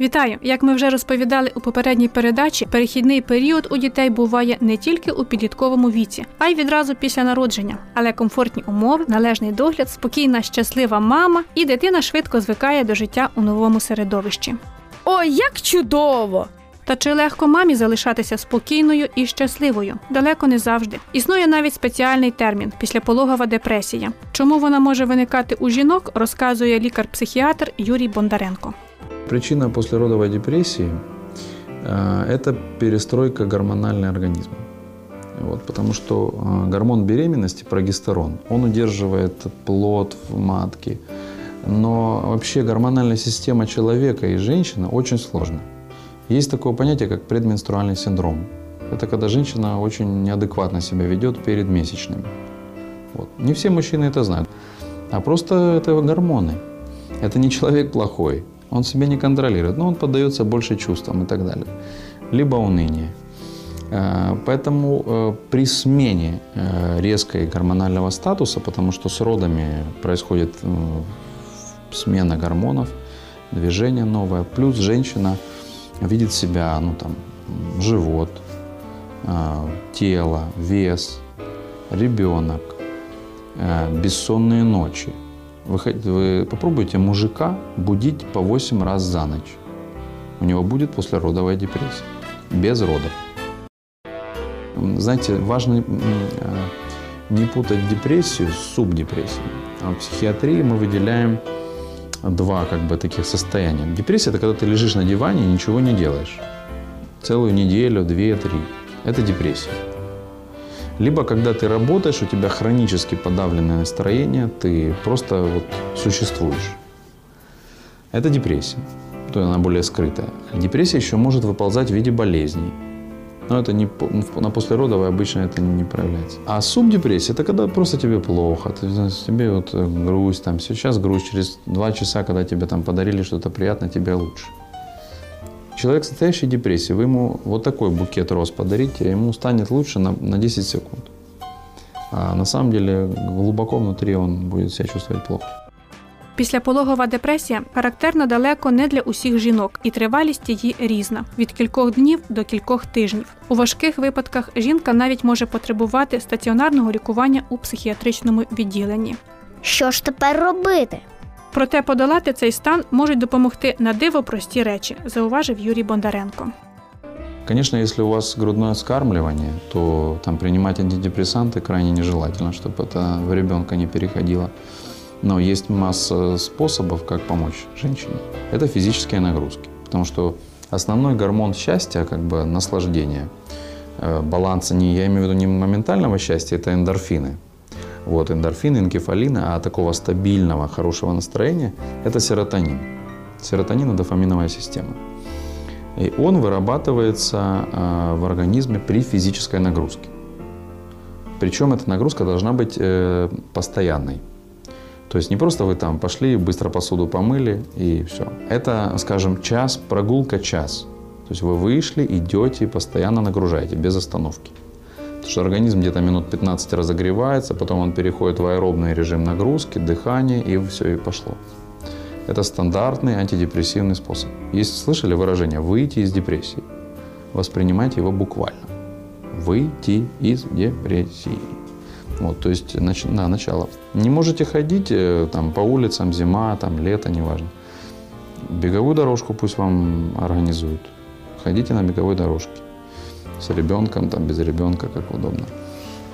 Вітаю! Як ми вже розповідали у попередній передачі, перехідний період у дітей буває не тільки у підлітковому віці, а й відразу після народження. Але комфортні умови, належний догляд, спокійна, щаслива мама і дитина швидко звикає до життя у новому середовищі. Ой, як чудово! Та чи легко мамі залишатися спокійною і щасливою? Далеко не завжди. Існує навіть спеціальний термін післяпологова депресія. Чому вона може виникати у жінок, розказує лікар-психіатр Юрій Бондаренко. Причина послеродовой депрессии э, – это перестройка гормонального организма. Вот, потому что э, гормон беременности, прогестерон, он удерживает плод в матке. Но вообще гормональная система человека и женщины очень сложна. Есть такое понятие, как предменструальный синдром. Это когда женщина очень неадекватно себя ведет перед месячными. Вот. Не все мужчины это знают. А просто это гормоны. Это не человек плохой. Он себя не контролирует, но он поддается больше чувствам и так далее. Либо уныние. Э, Поэтому э, при смене э, резкой гормонального статуса, потому что с родами происходит смена гормонов, движение новое, плюс женщина видит себя, ну там, живот, тело, вес, ребенок, бессонные ночи. Вы, вы попробуйте мужика будить по 8 раз за ночь. У него будет послеродовая депрессия. Без родов. Знаете, важно э, не путать депрессию с субдепрессией. А в психиатрии мы выделяем два как бы таких состояния. Депрессия – это когда ты лежишь на диване и ничего не делаешь. Целую неделю, две, три. Это депрессия. Либо когда ты работаешь, у тебя хронически подавленное настроение, ты просто вот существуешь. Это депрессия. То есть она более скрытая. Депрессия еще может выползать в виде болезней. Но это не, ну, на послеродовой обычно это не проявляется. А субдепрессия – это когда просто тебе плохо, ты, тебе вот э, грусть, там, сейчас грусть, через два часа, когда тебе там подарили что-то приятное, тебе лучше. Человек, состоящий в депрессии, вы ему вот такой букет роз подарите, ему станет лучше на, на 10 секунд. А на самом деле глубоко внутри он будет себя чувствовать плохо. Післяпологова депресія характерна далеко не для усіх жінок, і тривалість її різна від кількох днів до кількох тижнів. У важких випадках жінка навіть може потребувати стаціонарного лікування у психіатричному відділенні. Що ж тепер робити? Проте подолати цей стан можуть допомогти на диво прості речі, зауважив Юрій Бондаренко. Конечно, если у вас грудное скармливание, то там принимать антидепрессанты крайне нежелательно, чтобы это в ребенка не переходило. Но есть масса способов, как помочь женщине. Это физические нагрузки. Потому что основной гормон счастья, как бы наслаждения, э, баланса, не, я имею в виду не моментального счастья, это эндорфины. вот, эндорфины, энкефалины, а такого стабильного, хорошего настроения – это серотонин. Серотонин – это дофаминовая система. И он вырабатывается э, в организме при физической нагрузке. Причем эта нагрузка должна быть э, постоянной. То есть не просто вы там пошли, быстро посуду помыли и все. Это, скажем, час, прогулка час. То есть вы вышли, идете постоянно нагружаете, без остановки. Потому что организм где-то минут 15 разогревается, потом он переходит в аэробный режим нагрузки, дыхания, и все, и пошло. Это стандартный антидепрессивный способ. Есть, слышали выражение «выйти из депрессии»? Воспринимайте его буквально. Выйти из депрессии. Вот, то есть нач- да, начало. Не можете ходить э, там, по улицам, зима, там, лето, неважно. Беговую дорожку пусть вам организуют. Ходите на беговой дорожке. С ребенком, там, без ребенка, как удобно.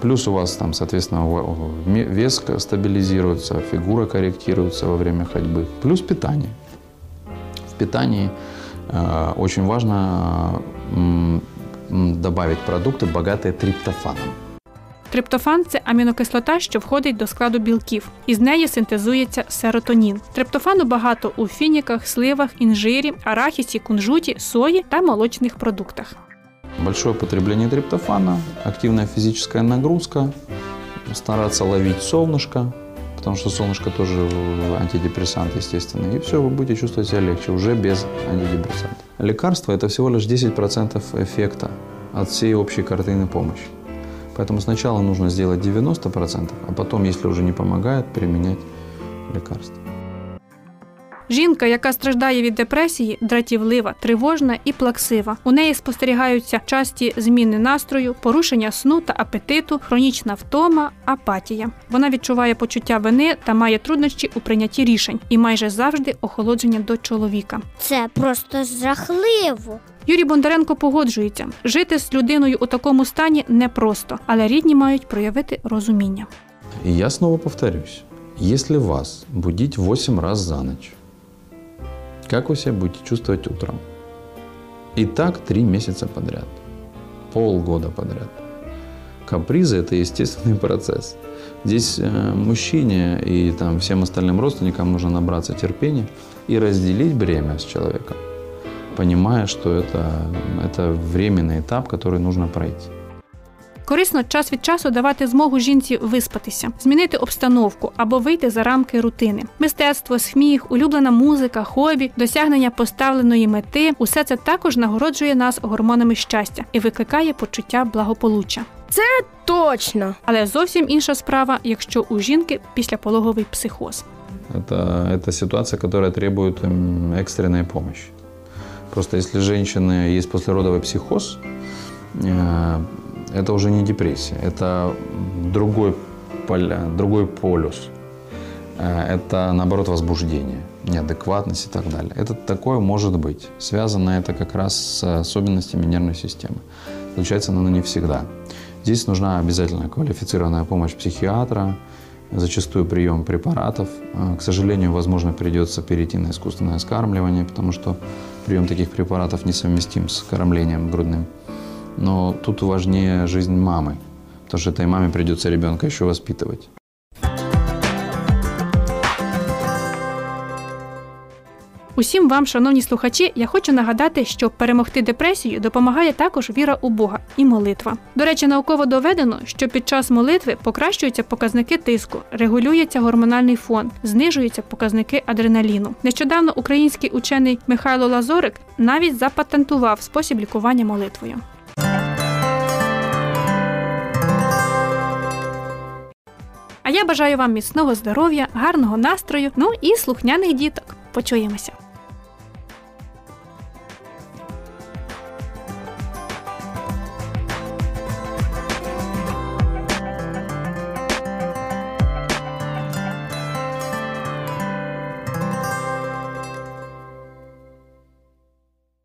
Плюс у вас там, соответственно, в- в- ме- вес к- стабилизируется, фигура корректируется во время ходьбы. Плюс питание. В питании э, очень важно э, м, м, добавить продукты, богатые триптофаном. Триптофан це амінокислота, що входить до складу білків. Із неї синтезується серотонін. Триптофану багато у фініках, сливах, інжирі, арахісі, кунжуті, сої та молочних продуктах. Большое потребление триптофана, активная физическая нагрузка, стараться ловить солнышко, потому что солнышко тоже антидепрессант, естественно. И все, вы будете чувствовать себя легче, уже без антидепрессанта. Лекарство – это всего лишь 10% эффекта от всей общей картины помощи. Поэтому сначала нужно сделать 90%, а потом, если уже не помогает, применять лекарства. Жінка, яка страждає від депресії, дратівлива, тривожна і плаксива. У неї спостерігаються часті зміни настрою, порушення сну та апетиту, хронічна втома, апатія. Вона відчуває почуття вини та має труднощі у прийнятті рішень і майже завжди охолодження до чоловіка. Це просто жахливо. Юрій Бондаренко погоджується, жити з людиною у такому стані непросто, але рідні мають проявити розуміння. Я снова повторюсь. Если вас будить 8 раз за ночь, как вы себя будете чувствовать утром? И так 3 месяца подряд. Полгода подряд. Капризы – это естественный процесс. Здесь э, мужчине и там, всем остальным родственникам нужно набраться терпения и разделить бремя с человеком, понимая, что это, это временный этап, который нужно пройти. Корисно час від часу давати змогу жінці виспатися, змінити обстановку або вийти за рамки рутини. Мистецтво, сміх, улюблена музика, хобі, досягнення поставленої мети усе це також нагороджує нас гормонами щастя і викликає почуття благополуччя. Точно. Але зовсім інша справа, якщо у жінки післяпологовий психоз. Это, это ситуация, которая требует м, экстренной помощи. Просто если женщины есть послеродовый психоз, э, это уже не депрессия, это другой, поля, другой полюс. Э, Это, наоборот, возбуждение, неадекватность и так далее. Это такое может быть. Связано это как раз с особенностями нервной системы. Случается оно не всегда. Здесь нужна обязательно квалифицированная помощь психиатра, зачастую прием препаратов. Э, К сожалению, возможно, придется перейти на искусственное скармливание, потому что прием таких препаратов несовместим с кормлением грудным. Но тут важнее жизнь мамы, потому что этой маме придется ребенка еще воспитывать. Усім вам, шановні слухачі, я хочу нагадати, що перемогти депресію допомагає також віра у Бога і молитва. До речі, науково доведено, що під час молитви покращуються показники тиску, регулюється гормональний фон, знижуються показники адреналіну. Нещодавно український учений Михайло Лазорик навіть запатентував спосіб лікування молитвою. я бажаю вам міцного здоров'я, гарного настрою, ну і слухняних діток. Почуємося.